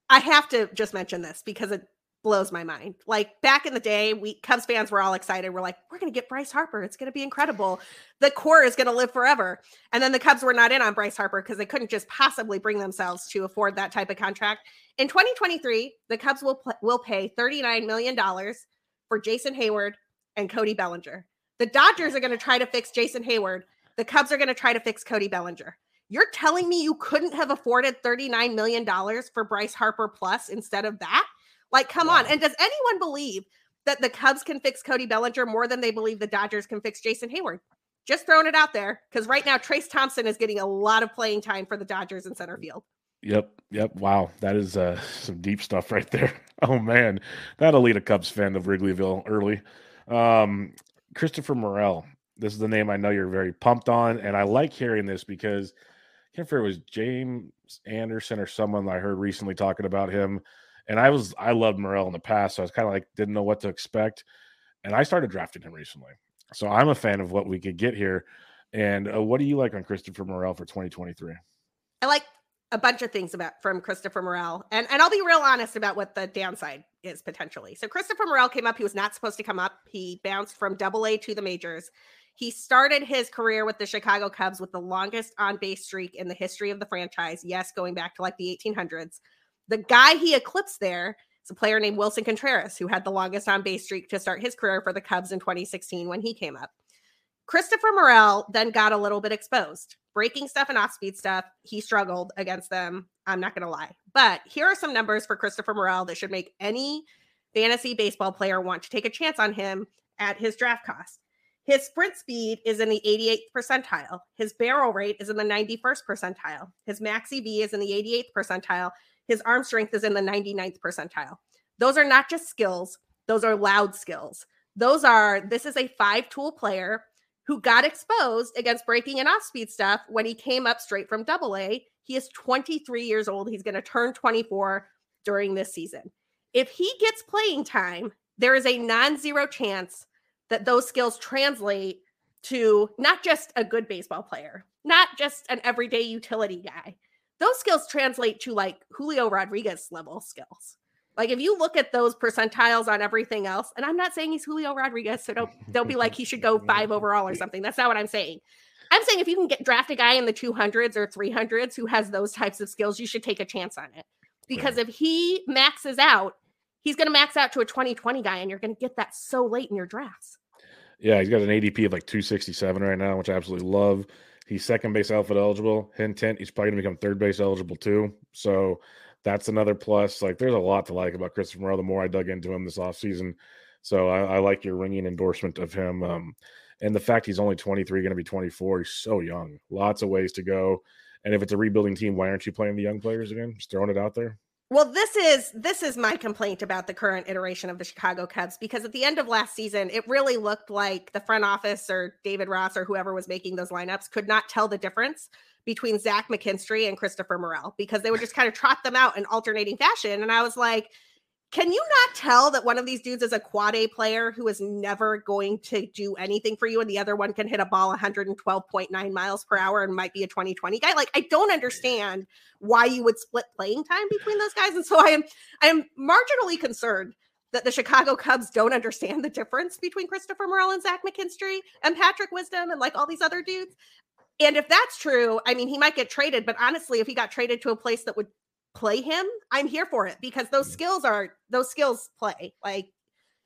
S2: I have to just mention this because it blows my mind. Like back in the day, we Cubs fans were all excited. We're like, we're going to get Bryce Harper. It's going to be incredible. The core is going to live forever. And then the Cubs were not in on Bryce Harper because they couldn't just possibly bring themselves to afford that type of contract. In 2023, the Cubs will pl- will pay 39 million dollars for Jason Heyward and Cody Bellinger. The Dodgers are going to try to fix Jason Heyward. The Cubs are going to try to fix Cody Bellinger. You're telling me you couldn't have afforded $39 million for Bryce Harper plus instead of that? Like, come wow. on. And does anyone believe that the Cubs can fix Cody Bellinger more than they believe the Dodgers can fix Jason Heyward? Just throwing it out there because right now Trayce Thompson is getting a lot of playing time for the Dodgers in center field.
S1: Yep, yep. Wow, that is uh, some deep stuff right there. Oh man, that'll lead a Cubs fan of Wrigleyville early. Um, Christopher Morel. This is the name I know you're very pumped on, and I like hearing this because can't remember it was James Anderson or someone I heard recently talking about him. And I was I loved Morel in the past, so I was kind of like didn't know what to expect. And I started drafting him recently. So I'm a fan of what we could get here. And uh, what do you like on Christopher Morel for 2023?
S2: I like a bunch of things about from Christopher Morel. And and I'll be real honest about what the downside is potentially. So Christopher Morel came up. He was not supposed to come up. He bounced from double A to the majors. He started his career with the Chicago Cubs with the longest on base streak in the history of the franchise. Yes, going back to like the 1800s. The guy he eclipsed there is a player named Willson Contreras, who had the longest on base streak to start his career for the Cubs in 2016 when he came up. Christopher Morel then got a little bit exposed. Breaking stuff and off speed stuff, he struggled against them. I'm not going to lie. But here are some numbers for Christopher Morel that should make any fantasy baseball player want to take a chance on him at his draft cost. His sprint speed is in the 88th percentile. His barrel rate is in the 91st percentile. His max EV is in the 88th percentile. His arm strength is in the 99th percentile. Those are not just skills, those are loud skills. Those are, this is a five tool player who got exposed against breaking and off speed stuff when he came up straight from double A. He is 23 years old. He's going to turn 24 during this season. If he gets playing time, there is a non zero chance that those skills translate to not just a good baseball player, not just an everyday utility guy. Those skills translate to like Julio Rodriguez level skills. Like if you look at those percentiles on everything else, and I'm not saying he's Julio Rodriguez, so don't don't be like he should go five overall or something. That's not what I'm saying. I'm saying if you can get draft a guy in the 200s or 300s who has those types of skills, you should take a chance on it. Because if he maxes out, he's going to max out to a 2020 guy, and you're going to get that so late in your drafts.
S1: Yeah, he's got an ADP of like 267 right now, which I absolutely love. He's second base outfit eligible. Hint, hint, he's probably going to become third base eligible too. So that's another plus. Like there's a lot to like about Christopher Morel the more I dug into him this offseason. So I, I like your ringing endorsement of him. Um, and the fact he's only 23, going to be 24, he's so young. Lots of ways to go. And if it's a rebuilding team, why aren't you playing the young players again? Just throwing it out there.
S2: Well, this is this is my complaint about the current iteration of the Chicago Cubs because at the end of last season, it really looked like the front office or David Ross or whoever was making those lineups could not tell the difference between Zach McKinstry and Christopher Morel because they would just kind of trot them out in alternating fashion. And I was like, can you not tell that one of these dudes is a quad A player who is never going to do anything for you, and the other one can hit a ball 112.9 miles per hour and might be a 2020 guy? Like, I don't understand why you would split playing time between those guys. And so I am I am marginally concerned that the Chicago Cubs don't understand the difference between Christopher Morel and Zach McKinstry and Patrick Wisdom and like all these other dudes. And if that's true, I mean, he might get traded, but honestly, if he got traded to a place that would play him, I'm here for it because those skills are those skills play. Like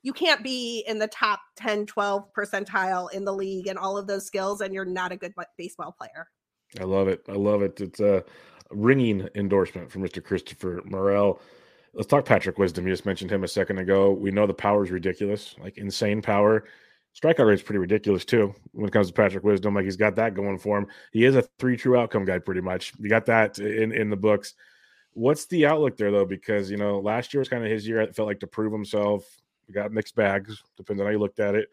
S2: you can't be in the top 10, 12 percentile in the league and all of those skills and you're not a good baseball player.
S1: I love it. I love it. It's a ringing endorsement from Mr. Christopher Morel. Let's talk Patrick Wisdom. You just mentioned him a second ago. We know the power is ridiculous, like insane power. Strikeout rate is pretty ridiculous too when it comes to Patrick Wisdom. Like he's got that going for him. He is a three true outcome guy, pretty much. You got that in in the books. What's the outlook there though? Because you know last year was kind of his year. It felt like to prove himself. We got mixed bags. Depends on how you looked at it.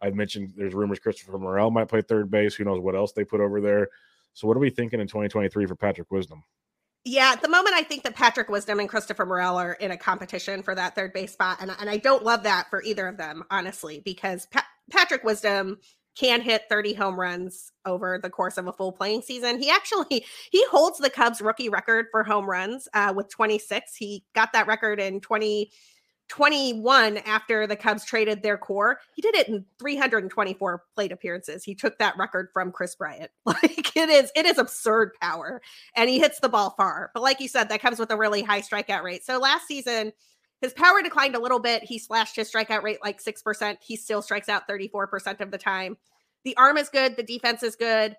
S1: I've mentioned there's rumors Christopher Morel might play third base. Who knows what else they put over there? So what are we thinking in 2023 for Patrick Wisdom?
S2: Yeah, at the moment, I think that Patrick Wisdom and Christopher Morel are in a competition for that third base spot, and and I don't love that for either of them, honestly, because pa- Patrick Wisdom can hit 30 home runs over the course of a full playing season. He actually he holds the Cubs rookie record for home runs uh, with 26. He got that record in 2021 after the Cubs traded their core. He did it in 324 plate appearances. He took that record from Kris Bryant. Like it is it is absurd power and he hits the ball far. But like you said that comes with a really high strikeout rate. So last season his power declined a little bit. He slashed his strikeout rate like 6%. He still strikes out 34% of the time. The arm is good. The defense is good.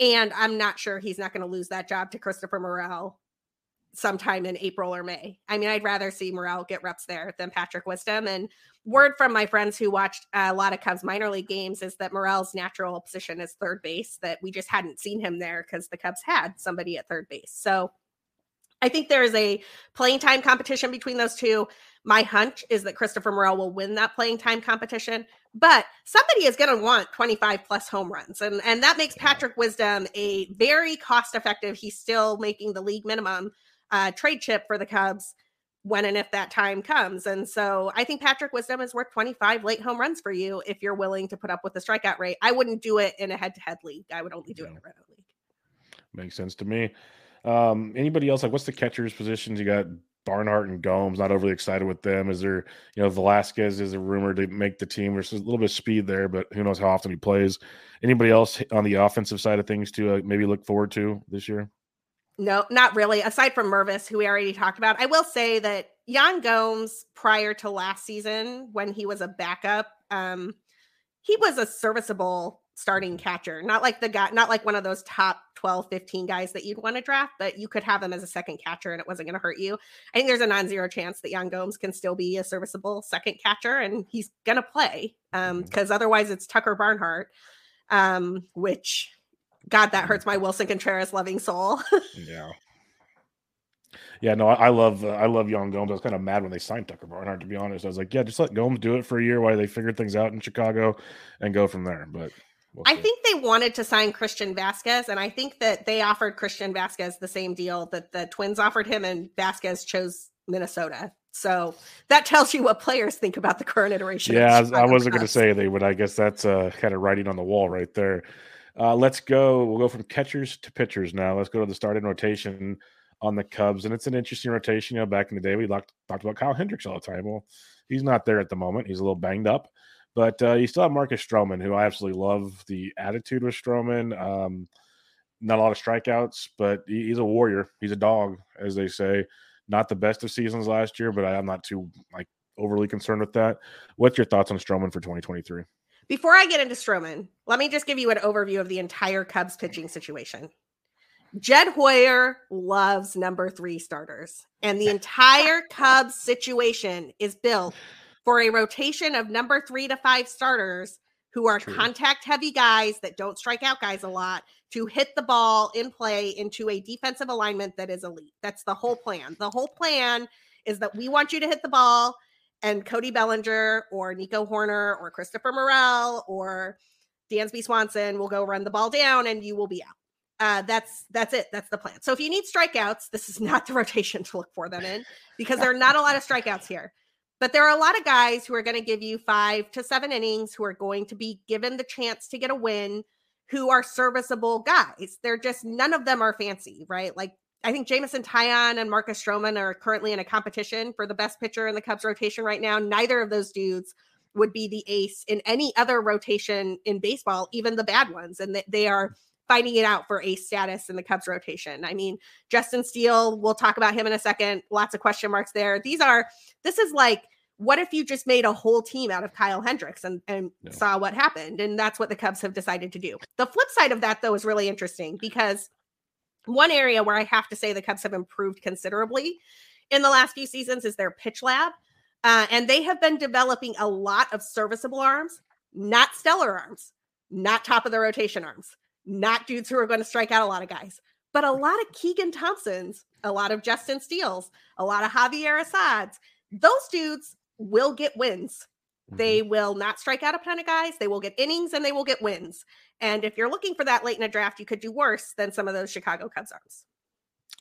S2: And I'm not sure he's not going to lose that job to Christopher Morel sometime in April or May. I mean, I'd rather see Morel get reps there than Patrick Wisdom. And word from my friends who watched a lot of Cubs minor league games is that Morel's natural position is third base, that we just hadn't seen him there because the Cubs had somebody at third base. So I think there is a playing time competition between those two. My hunch is that Christopher Morel will win that playing time competition, but somebody is going to want 25 plus home runs. And, and that makes Patrick Wisdom a very cost effective, he's still making the league minimum uh, trade chip for the Cubs when and if that time comes. And so I think Patrick Wisdom is worth 25 late home runs for you if you're willing to put up with the strikeout rate. I wouldn't do it in a head to head league, I would only do it in a rental league.
S1: Makes sense to me. Um, anybody else? Like, what's the catchers' positions? You got Barnhart and Gomes. Not overly excited with them. Is there, you know, Velasquez is a rumor to make the team. There's a little bit of speed there, but who knows how often he plays. Anybody else on the offensive side of things to uh, maybe look forward to this year?
S2: No, not really. Aside from Mervis, who we already talked about, I will say that Yan Gomes, prior to last season, when he was a backup, um, he was a serviceable starting catcher. Not like the guy, not like one of those top 12, 15 guys that you'd want to draft, but you could have him as a second catcher and it wasn't going to hurt you. I think there's a non zero chance that Yan Gomes can still be a serviceable second catcher and he's going to play um, because mm-hmm. otherwise it's Tucker Barnhart, um, which, God, that hurts my Willson Contreras loving soul.
S1: yeah. Yeah, no, I, I love uh, I love Yan Gomes. I was kind of mad when they signed Tucker Barnhart. To be honest, I was like, yeah, just let Gomes do it for a year while they figure things out in Chicago, and go from there. But
S2: We'll I think they wanted to sign Christian Vazquez, and I think that they offered Christian Vazquez the same deal that the Twins offered him, and Vazquez chose Minnesota. So that tells you what players think about the current iteration.
S1: Yeah, I, wasn't going to say they would. I guess that's uh, kind of writing on the wall right there. Uh, let's go. We'll go from catchers to pitchers now. Let's go to the starting rotation on the Cubs, and it's an interesting rotation. You know, back in the day, we talked talked about Kyle Hendricks all the time. Well, he's not there at the moment. He's a little banged up. But uh, you still have Marcus Stroman, who I absolutely love the attitude with Stroman. Um, not a lot of strikeouts, but he, he's a warrior. He's a dog, as they say. Not the best of seasons last year, but I, am not too like overly concerned with that. What's your thoughts on Stroman for 2023?
S2: Before I get into Stroman, let me just give you an overview of the entire Cubs pitching situation. Jed Hoyer loves number three starters, and the entire Cubs situation is built for a rotation of number three to five starters who are True. contact heavy guys that don't strike out guys a lot to hit the ball in play into a defensive alignment that is elite. That's the whole plan. The whole plan is that we want you to hit the ball and Cody Bellinger or Nico Hoerner or Christopher Morel or Dansby Swanson will go run the ball down and you will be out. Uh, that's that's it. That's the plan. So if you need strikeouts, this is not the rotation to look for them in because there are not a lot of strikeouts here. But there are a lot of guys who are going to give you five to seven innings, who are going to be given the chance to get a win, who are serviceable guys. They're just none of them are fancy, right? Like I think Jameson Taillon and Marcus Stroman are currently in a competition for the best pitcher in the Cubs rotation right now. Neither of those dudes would be the ace in any other rotation in baseball, even the bad ones. And they are fighting it out for ace status in the Cubs rotation. I mean, Justin Steele, we'll talk about him in a second. Lots of question marks there. These are, this is like what if you just made a whole team out of Kyle Hendricks and, and no. saw what happened? And that's what the Cubs have decided to do. The flip side of that, though, is really interesting because one area where I have to say the Cubs have improved considerably in the last few seasons is their pitch lab. Uh, and they have been developing a lot of serviceable arms, not stellar arms, not top of the rotation arms, not dudes who are going to strike out a lot of guys, but a lot of Keegan Thompsons, a lot of Justin Steeles, a lot of Javier Assads. Those dudes will get wins. They mm-hmm. will not strike out a ton of guys. They will get innings and they will get wins. And if you're looking for that late in a draft, you could do worse than some of those Chicago Cubs arms.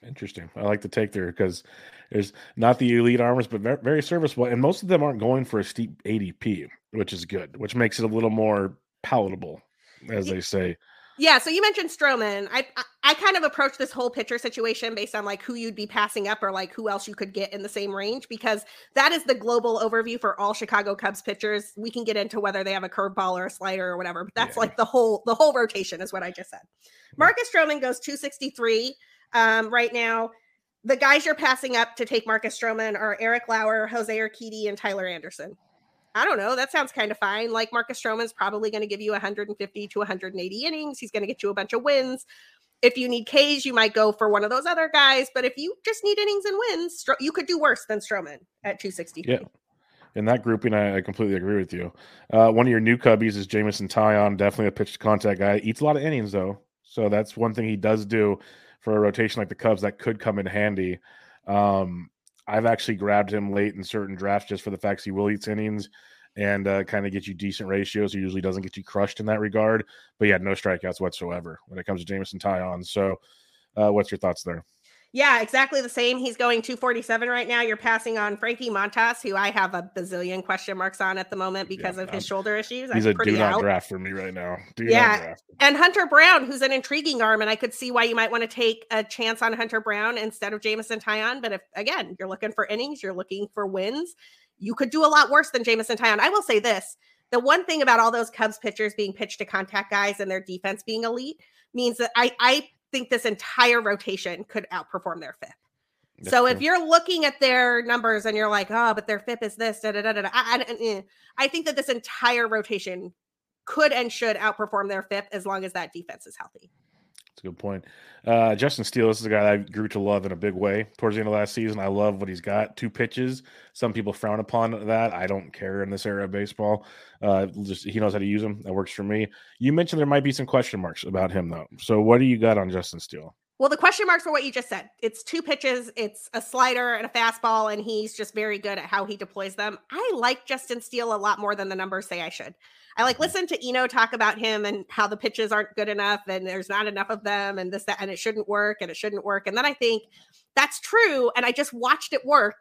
S1: Interesting. I like to take there because there's not the elite armors, but very, very serviceable. And most of them aren't going for a steep ADP, which is good, which makes it a little more palatable, as they say.
S2: Yeah, so you mentioned Stroman. I, I, I kind of approach this whole pitcher situation based on like who you'd be passing up or like who else you could get in the same range because that is the global overview for all Chicago Cubs pitchers. We can get into whether they have a curveball or a slider or whatever, but that's yeah. like the whole the whole rotation is what I just said. Marcus Stroman goes 263 um, right now. The guys you're passing up to take Marcus Stroman are Eric Lauer, Jose Urquidy, and Tyler Anderson. I don't know. That sounds kind of fine. Like Marcus Stroman's probably going to give you 150 to 180 innings. He's going to get you a bunch of wins. If you need K's, you might go for one of those other guys. But if you just need innings and wins, you could do worse than Stroman at 260.
S1: Yeah. In that grouping, I, I completely agree with you. Uh, one of your new cubbies is Jameson Taillon, definitely a pitch to contact guy. Eats a lot of innings though, so that's one thing he does do for a rotation like the Cubs that could come in handy. Um, I've actually grabbed him late in certain drafts just for the fact he will eat innings and uh, kind of get you decent ratios. He usually doesn't get you crushed in that regard. But yeah, no strikeouts whatsoever when it comes to Jameson Taillon. So, uh, what's your thoughts there?
S2: Yeah, exactly the same. He's going 247 right now. You're passing on Frankie Montas, who I have a bazillion question marks on at the moment because yeah, of his shoulder issues.
S1: He's I'm a do not out. draft for me right now. Do
S2: yeah. And Hunter Brown, who's an intriguing arm, and I could see why you might want to take a chance on Hunter Brown instead of Jameson Taillon. But if again, you're looking for innings, you're looking for wins, you could do a lot worse than Jameson Taillon. I will say this. The one thing about all those Cubs pitchers being pitched to contact guys and their defense being elite means that I, I think this entire rotation could outperform their FIP. That's so true. if you're looking at their numbers and you're like, oh, but their FIP is this, da, da, da, da, I, I, eh, I think that this entire rotation could and should outperform their FIP as long as that defense is healthy.
S1: That's a good point. Uh, Justin Steele, this is a guy I grew to love in a big way towards the end of last season. I love what he's got. Two pitches. Some people frown upon that. I don't care in this era of baseball. Uh, just he knows how to use them. That works for me. You mentioned there might be some question marks about him though. So what do you got on Justin Steele?
S2: Well, the question marks for what you just said. It's two pitches, it's a slider and a fastball, and he's just very good at how he deploys them. I like Justin Steele a lot more than the numbers say I should. I like mm-hmm. listen to Eno talk about him and how the pitches aren't good enough and there's not enough of them and this, that, and it shouldn't work and it shouldn't work. And then I think that's true. And I just watched it work.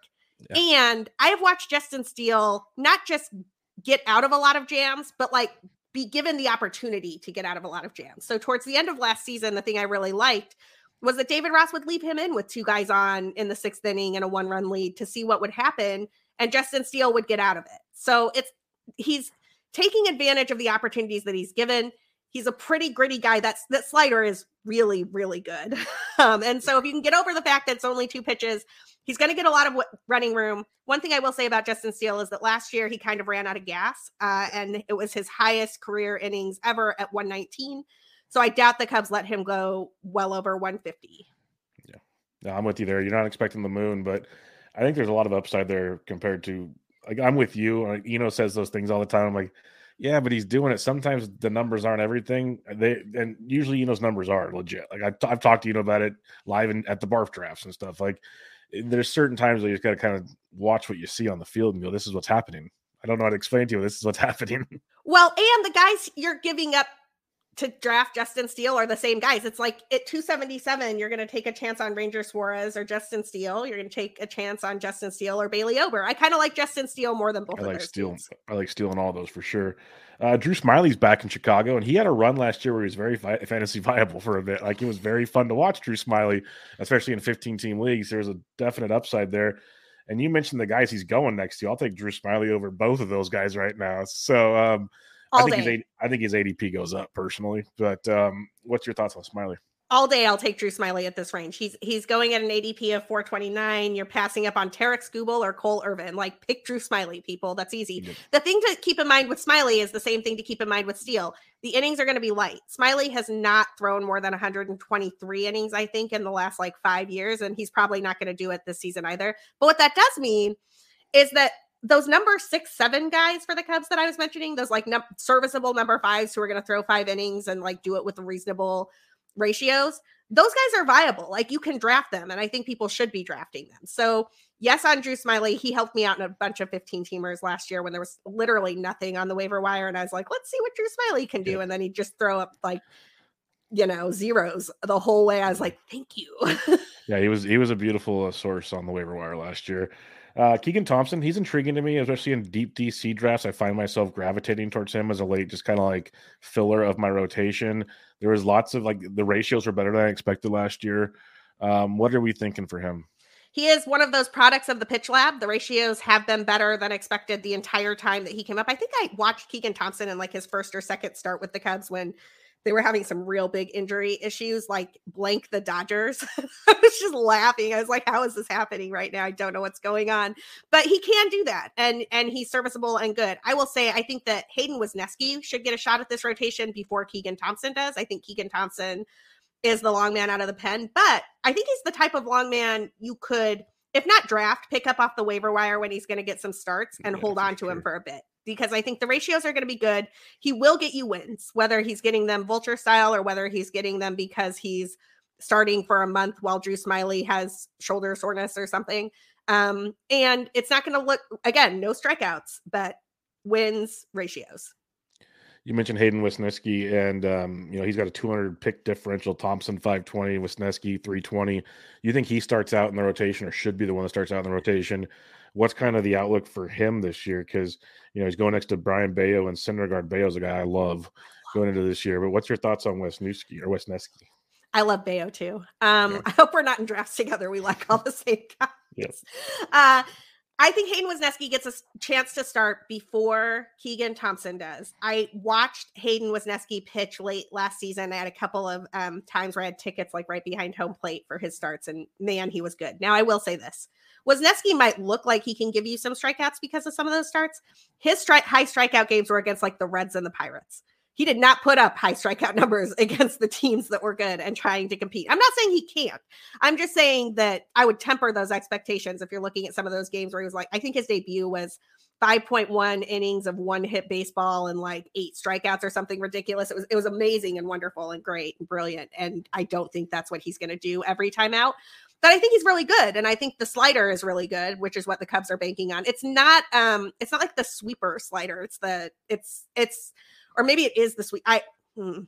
S2: Yeah. And I have watched Justin Steele not just get out of a lot of jams, but like be given the opportunity to get out of a lot of jams. So towards the end of last season, the thing I really liked was that David Ross would leave him in with two guys on in the sixth inning and a one run lead to see what would happen. And Justin Steele would get out of it. So it's he's taking advantage of the opportunities that he's given. He's a pretty gritty guy. That's that slider is really, really good. Um, and so if you can get over the fact that it's only two pitches, he's going to get a lot of running room. One thing I will say about Justin Steele is that last year he kind of ran out of gas, uh, and it was his highest career innings ever at 119. So I doubt the Cubs let him go well over 150.
S1: Yeah, no, I'm with you there. You're not expecting the moon, but I think there's a lot of upside there compared to like I'm with you. Like Eno says those things all the time. I'm like, yeah, but he's doing it. Sometimes the numbers aren't everything. They and usually Eno's numbers are legit. Like I've, I've talked to Eno about it live in, at the barf drafts and stuff. Like eh, there's certain times where you just got to kind of watch what you see on the field and go, "This is what's happening." I don't know how to explain to you. This is what's happening.
S2: Well, and the guys you're giving up to draft Justin Steele are the same guys. It's like at 277, you're going to take a chance on Ranger Suarez or Justin Steele. You're going to take a chance on Justin Steele or Bailey Ober. I kind of like Justin Steele more than both. I
S1: like Steele. I like Steele all those for sure. Uh, Drew Smyly's back in Chicago, and he had a run last year where he was very vi- fantasy viable for a bit. Like it was very fun to watch Drew Smyly, especially in 15 team leagues. There's a definite upside there. And you mentioned the guys he's going next to. I'll take Drew Smyly over both of those guys right now. So um, I think day. I think his ADP goes up personally. But um, what's your thoughts on Smyly?
S2: All day, I'll take Drew Smyly at this range. He's he's going at an ADP of 429. You're passing up on Tarik Skubal or Cole Irvin. Like pick Drew Smyly, people. That's easy. Yeah. The thing to keep in mind with Smyly is the same thing to keep in mind with Steele. The innings are going to be light. Smyly has not thrown more than 123 innings, I think, in the last like five years, and he's probably not going to do it this season either. But what that does mean is that those number six, seven guys for the Cubs that I was mentioning, those like num- serviceable number fives who are going to throw five innings and like do it with reasonable ratios, those guys are viable. Like you can draft them, and I think people should be drafting them. So, yes, on Drew Smyly, he helped me out in a bunch of 15 teamers last year when there was literally nothing on the waiver wire. And I was like, let's see what Drew Smyly can do. Yeah. And then he'd just throw up like, you know, zeros the whole way. I was like, thank you.
S1: yeah, he was he was a beautiful uh, source on the waiver wire last year. Uh, Keegan Thompson, he's intriguing to me, especially in deep DC drafts. I find myself gravitating towards him as a late, just kind of like filler of my rotation. There was lots of like the ratios were better than I expected last year. Um, what are we thinking for him?
S2: He is one of those products of the pitch lab. The ratios have been better than expected the entire time that he came up. I think I watched Keegan Thompson in like his first or second start with the Cubs when they were having some real big injury issues, like blank the Dodgers. I was just laughing. I was like, how is this happening right now? I don't know what's going on. But he can do that. And and he's serviceable and good. I will say I think that Hayden Wesneski should get a shot at this rotation before Keegan Thompson does. I think Keegan Thompson is the long man out of the pen, but I think he's the type of long man you could if not draft, pick up off the waiver wire when he's going to get some starts and yeah, hold on to sure. him for a bit because I think the ratios are going to be good. He will get you wins, whether he's getting them vulture style or whether he's getting them because he's starting for a month while Drew Smyly has shoulder soreness or something. Um, and it's not going to look again, no strikeouts, but wins ratios.
S1: You mentioned Hayden Wesneski, and um, you know he's got a 200 pick differential. Thompson 520, Wesneski 320. You think he starts out in the rotation, or should be the one that starts out in the rotation? What's kind of the outlook for him this year? Because you know he's going next to Brayan Bello and Syndergaard. Bello's a guy I love going into this year. But what's your thoughts on Wesneski or Wesneski?
S2: I love Bello too. Um, yeah. I hope we're not in drafts together. We like all the same guys. Yes. Uh, I think Hayden Wesneski gets a chance to start before Keegan Thompson does. I watched Hayden Wesneski pitch late last season. I had a couple of um, times where I had tickets like right behind home plate for his starts, and man, he was good. Now, I will say this Wesneski might look like he can give you some strikeouts because of some of those starts. His strike high strikeout games were against like the Reds and the Pirates he did not put up high strikeout numbers against the teams that were good and trying to compete. I'm not saying he can't. I'm just saying that I would temper those expectations if you're looking at some of those games where he was like, I think his debut was 5.1 innings of one hit baseball and like eight strikeouts or something ridiculous. It was it was amazing and wonderful and great and brilliant. And I don't think that's what he's going to do every time out. But I think he's really good, and I think the slider is really good, which is what the Cubs are banking on. It's not um, it's not like the sweeper slider. It's the it's it's or maybe it is the sweet. I hmm,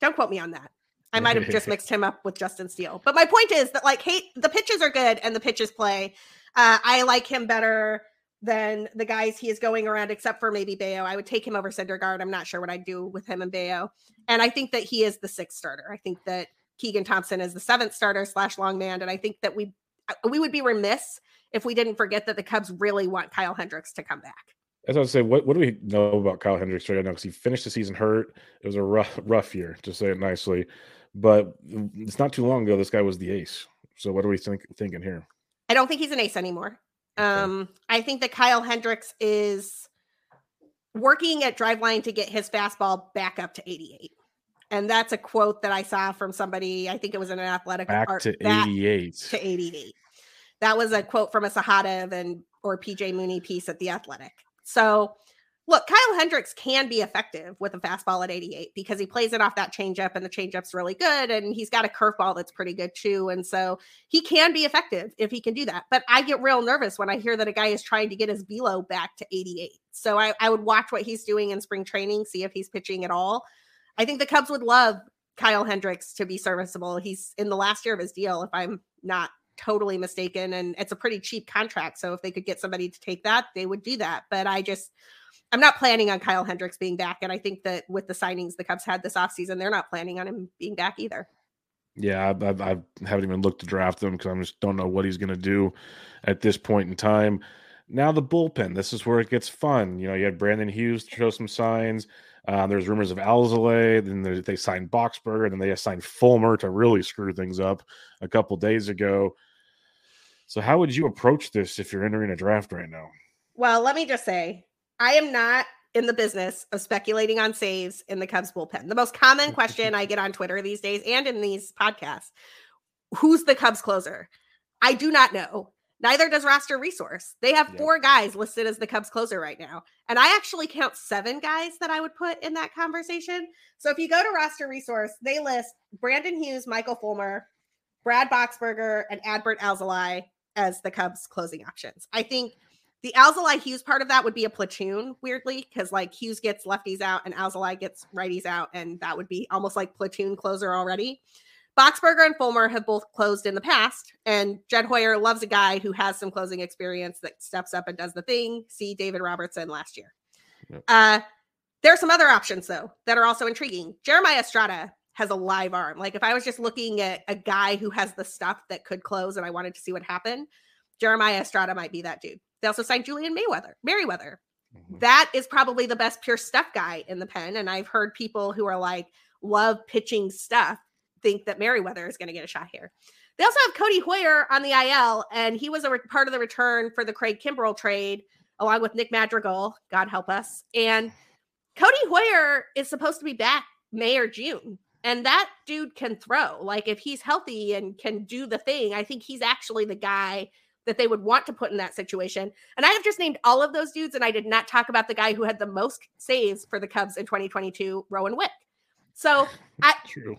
S2: don't quote me on that. I might have just mixed him up with Justin Steele. But my point is that like, hey, the pitches are good and the pitches play. Uh, I like him better than the guys he is going around, except for maybe Bello. I would take him over Syndergaard. I'm not sure what I'd do with him and Bello. And I think that he is the sixth starter. I think that Keegan Thompson is the seventh starter slash long man. And I think that we uh, we would be remiss if we didn't forget that the Cubs really want Kyle Hendricks to come back.
S1: As I was say, what, what do we know about Kyle Hendricks right now? Because he finished the season hurt. It was a rough rough year, to say it nicely. But it's not too long ago. This guy was the ace. So what are we think, thinking here?
S2: I don't think he's an ace anymore. Okay. Um, I think that Kyle Hendricks is working at Driveline to get his fastball back up to 88. And that's a quote that I saw from somebody. I think it was in an athletic
S1: back art, to 88.
S2: To 88. That was a quote from a Sahadev and or PJ Mooney piece at the Athletic. So, look, Kyle Hendricks can be effective with a fastball at 88 because he plays it off that changeup and the changeup's really good. And he's got a curveball that's pretty good too. And so he can be effective if he can do that. But I get real nervous when I hear that a guy is trying to get his velo back to 88. So I, I would watch what he's doing in spring training, see if he's pitching at all. I think the Cubs would love Kyle Hendricks to be serviceable. He's in the last year of his deal, if I'm not totally mistaken. And it's a pretty cheap contract. So if they could get somebody to take that, they would do that. But I just, I'm not planning on Kyle Hendricks being back. And I think that with the signings the Cubs had this offseason, they're not planning on him being back either.
S1: Yeah, I, I, I haven't even looked to draft him because I just don't know what he's going to do at this point in time. Now the bullpen, this is where it gets fun. You know, you had Brandon Hughes to show some signs. Uh, there's rumors of Alzolay. Then they signed Boxberger, and then they signed Fulmer to really screw things up a couple days ago. So, how would you approach this if you're entering a draft right now?
S2: Well, let me just say, I am not in the business of speculating on saves in the Cubs bullpen. The most common question I get on Twitter these days and in these podcasts who's the Cubs closer? I do not know. Neither does Roster Resource. They have yep. four guys listed as the Cubs closer right now. And I actually count seven guys that I would put in that conversation. So if you go to Roster Resource, they list Brandon Hughes, Michael Fulmer, Brad Boxberger, and Adbert Alzolay as the Cubs closing options. I think the Alzolay Hughes part of that would be a platoon, weirdly, because like Hughes gets lefties out and Alzolay gets righties out, and that would be almost like platoon closer already. Boxberger and Fulmer have both closed in the past, and Jed Hoyer loves a guy who has some closing experience that steps up and does the thing. See David Robertson last year. Yep. Uh, there are some other options though that are also intriguing. Jeremiah Estrada has a live arm. Like if I was just looking at a guy who has the stuff that could close and I wanted to see what happened, Jeremiah Estrada might be that dude. They also signed Julian Mayweather, Merryweather. Mm-hmm. That is probably the best pure stuff guy in the pen. And I've heard people who are like, love pitching stuff think that Merryweather is going to get a shot here. They also have Codi Heuer on the IL, and he was a re- part of the return for the Craig Kimbrel trade, along with Nick Madrigal, God help us. And Codi Heuer is supposed to be back May or June. And that dude can throw. Like if he's healthy and can do the thing, I think he's actually the guy that they would want to put in that situation. And I have just named all of those dudes, and I did not talk about the guy who had the most saves for the Cubs in 2022, Rowan Wick. So I True.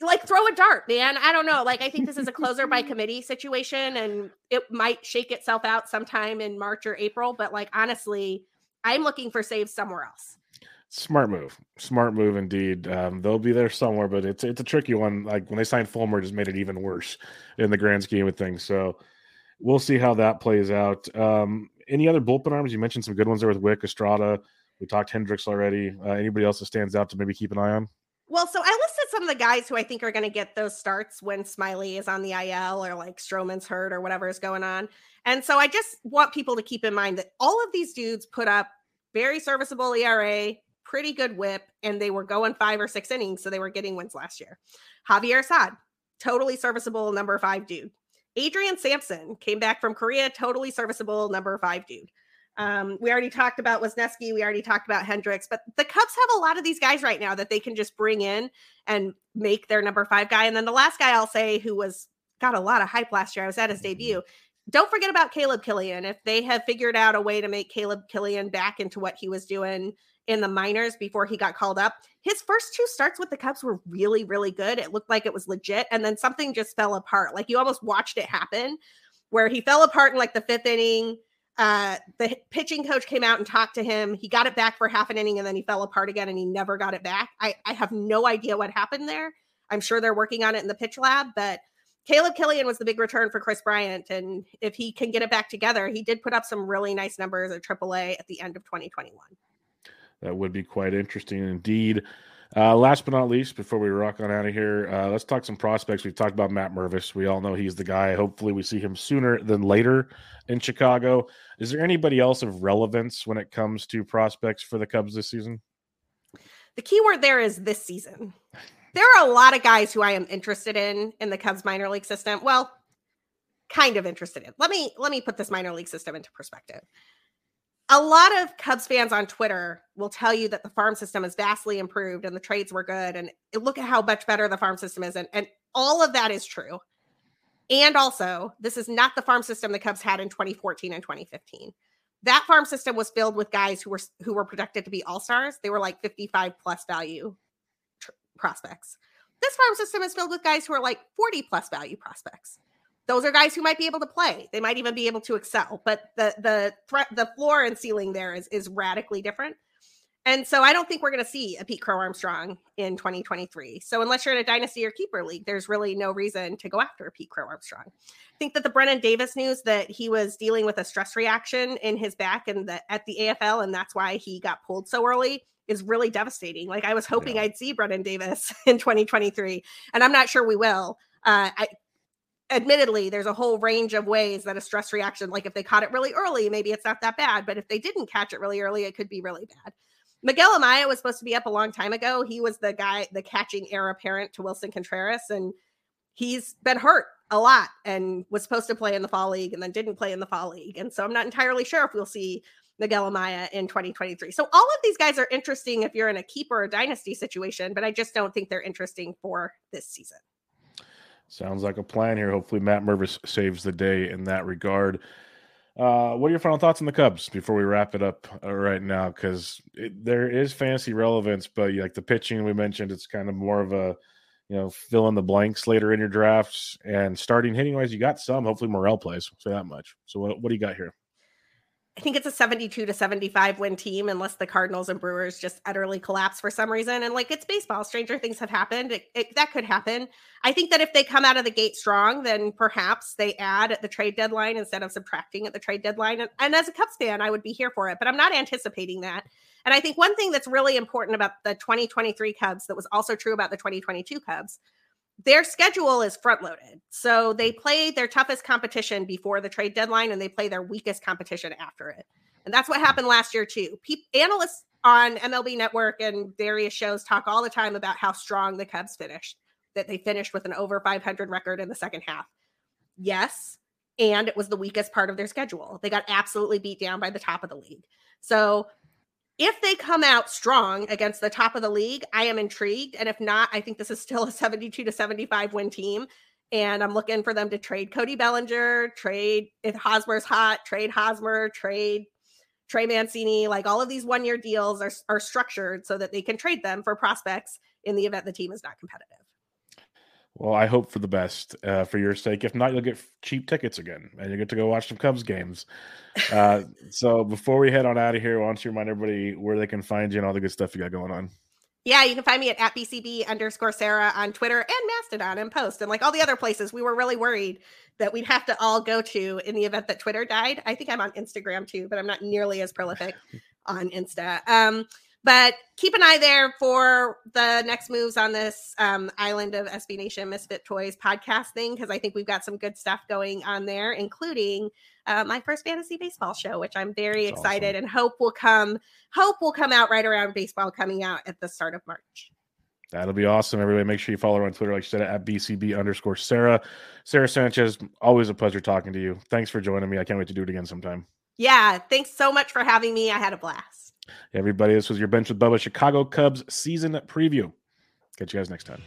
S2: Like throw a dart, man. I don't know. Like I think this is a closer by committee situation, and it might shake itself out sometime in March or April. But like honestly, I'm looking for saves somewhere else.
S1: Smart move, smart move indeed. Um, they'll be there somewhere, but it's it's a tricky one. Like when they signed Fulmer, just made it even worse in the grand scheme of things. So we'll see how that plays out. Um, any other bullpen arms? You mentioned some good ones there with Wick, Estrada. We talked Hendricks already. Uh, anybody else that stands out to maybe keep an eye on?
S2: Well, so I listed some of the guys who I think are going to get those starts when Smyly is on the IL or like Stroman's hurt or whatever is going on. And so I just want people to keep in mind that all of these dudes put up very serviceable ERA, pretty good whip, and they were going five or six innings. So they were getting wins last year. Javier Assad, totally serviceable number five dude. Adrian Sampson came back from Korea, totally serviceable number five dude. Um, we already talked about Wesneski. We already talked about Hendricks, but the Cubs have a lot of these guys right now that they can just bring in and make their number five guy. And then the last guy I'll say who was got a lot of hype last year, I was at his mm-hmm. debut. Don't forget about Caleb Killian. If they have figured out a way to make Caleb Killian back into what he was doing in the minors before he got called up. His first two starts with the Cubs were really, really good. It looked like it was legit. And then something just fell apart. Like you almost watched it happen where he fell apart in like the fifth inning. Uh, the pitching coach came out and talked to him. He got it back for half an inning and then he fell apart again and he never got it back. I, I have no idea what happened there. I'm sure they're working on it in the pitch lab, but Caleb Killian was the big return for Kris Bryant. And if he can get it back together, he did put up some really nice numbers at AAA at the end of 2021.
S1: That would be quite interesting indeed. Uh, last but not least, before we rock on out of here, uh, let's talk some prospects. We've talked about Matt Mervis. We all know he's the guy. Hopefully, we see him sooner than later in Chicago. Is there anybody else of relevance when it comes to prospects for the Cubs this season?
S2: The key word there is this season. There are a lot of guys who I am interested in in the Cubs minor league system. Well, kind of interested in. Let me let me put this minor league system into perspective a lot of Cubs fans on Twitter will tell you that the farm system is vastly improved and the trades were good. And look at how much better the farm system is. And, and all of that is true. And also, this is not the farm system the Cubs had in 2014 and 2015. That farm system was filled with guys who were who were projected to be all stars. They were like 55 plus value tr- prospects. This farm system is filled with guys who are like 40 plus value prospects those are guys who might be able to play. They might even be able to excel, but the the threat, the floor and ceiling there is is radically different. And so I don't think we're going to see a Pete Crow Armstrong in 2023. So unless you're in a dynasty or keeper league, there's really no reason to go after a Pete Crow Armstrong. I think that the Brennen Davis news that he was dealing with a stress reaction in his back and the, at the AFL, and that's why he got pulled so early is really devastating. Like I was hoping yeah. I'd see Brennen Davis in 2023, and I'm not sure we will. Uh, I, admittedly there's a whole range of ways that a stress reaction like if they caught it really early maybe it's not that bad but if they didn't catch it really early it could be really bad. Miguel amaya was supposed to be up a long time ago. He was the guy the catching heir apparent to willson contreras and he's been hurt a lot and was supposed to play in the fall league and then didn't play in the fall league and so i'm not entirely sure if we'll see miguel amaya in 2023 so all of these guys are interesting if you're in a keeper or dynasty situation but i just don't think they're interesting for this season
S1: Sounds like a plan here. Hopefully, Matt Mervis saves the day in that regard. Uh, what are your final thoughts on the Cubs before we wrap it up uh, right now? Because there is fancy relevance, but like the pitching we mentioned, it's kind of more of a you know fill in the blanks later in your drafts. And starting hitting wise, you got some. Hopefully, Morel plays. Say that much. So what, what do you got here?
S2: I think it's a 72 to 75 win team unless the Cardinals and Brewers just utterly collapse for some reason. And like it's baseball, stranger things have happened. It, it, that could happen. I think that if they come out of the gate strong, then perhaps they add at the trade deadline instead of subtracting at the trade deadline. And, and as a Cubs fan, I would be here for it, but I'm not anticipating that. And I think one thing that's really important about the 2023 Cubs that was also true about the 2022 Cubs their schedule is front loaded. So they mm. play their toughest competition before the trade deadline and they play their weakest competition after it. And that's what happened last year, too. Pe- analysts on MLB Network and various shows talk all the time about how strong the Cubs finished, that they finished with an over 500 record in the second half. Yes. And it was the weakest part of their schedule. They got absolutely beat down by the top of the league. So if they come out strong against the top of the league, I am intrigued. And if not, I think this is still a 72 to 75 win team. And I'm looking for them to trade Cody Bellinger, trade if Hosmer's hot, trade Hosmer, trade Trey Mancini. Like all of these one year deals are, are structured so that they can trade them for prospects in the event the team is not competitive.
S1: Well, I hope for the best uh, for your sake. If not, you'll get cheap tickets again, and you get to go watch some Cubs games. Uh, so before we head on out of here, why don't you remind everybody where they can find you and all the good stuff you got going on?
S2: Yeah, you can find me at, at BCB underscore Sarah on Twitter and Mastodon and Post and like all the other places. We were really worried that we'd have to all go to in the event that Twitter died. I think I'm on Instagram too, but I'm not nearly as prolific on Insta. Um, but keep an eye there for the next moves on this um, Island of SB Nation Misfit Toys podcast thing because I think we've got some good stuff going on there, including uh, my first fantasy baseball show, which I'm very That's excited awesome. and hope will come. Hope will come out right around baseball coming out at the start of March.
S1: That'll be awesome. Everybody, make sure you follow her on Twitter, like you said, at BCB underscore Sarah. Sarah Sanchez, always a pleasure talking to you. Thanks for joining me. I can't wait to do it again sometime.
S2: Yeah. Thanks so much for having me. I had a blast.
S1: Everybody, this was your Bench with Bubba Chicago Cubs season preview. Catch you guys next time.